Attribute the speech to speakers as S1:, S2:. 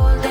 S1: all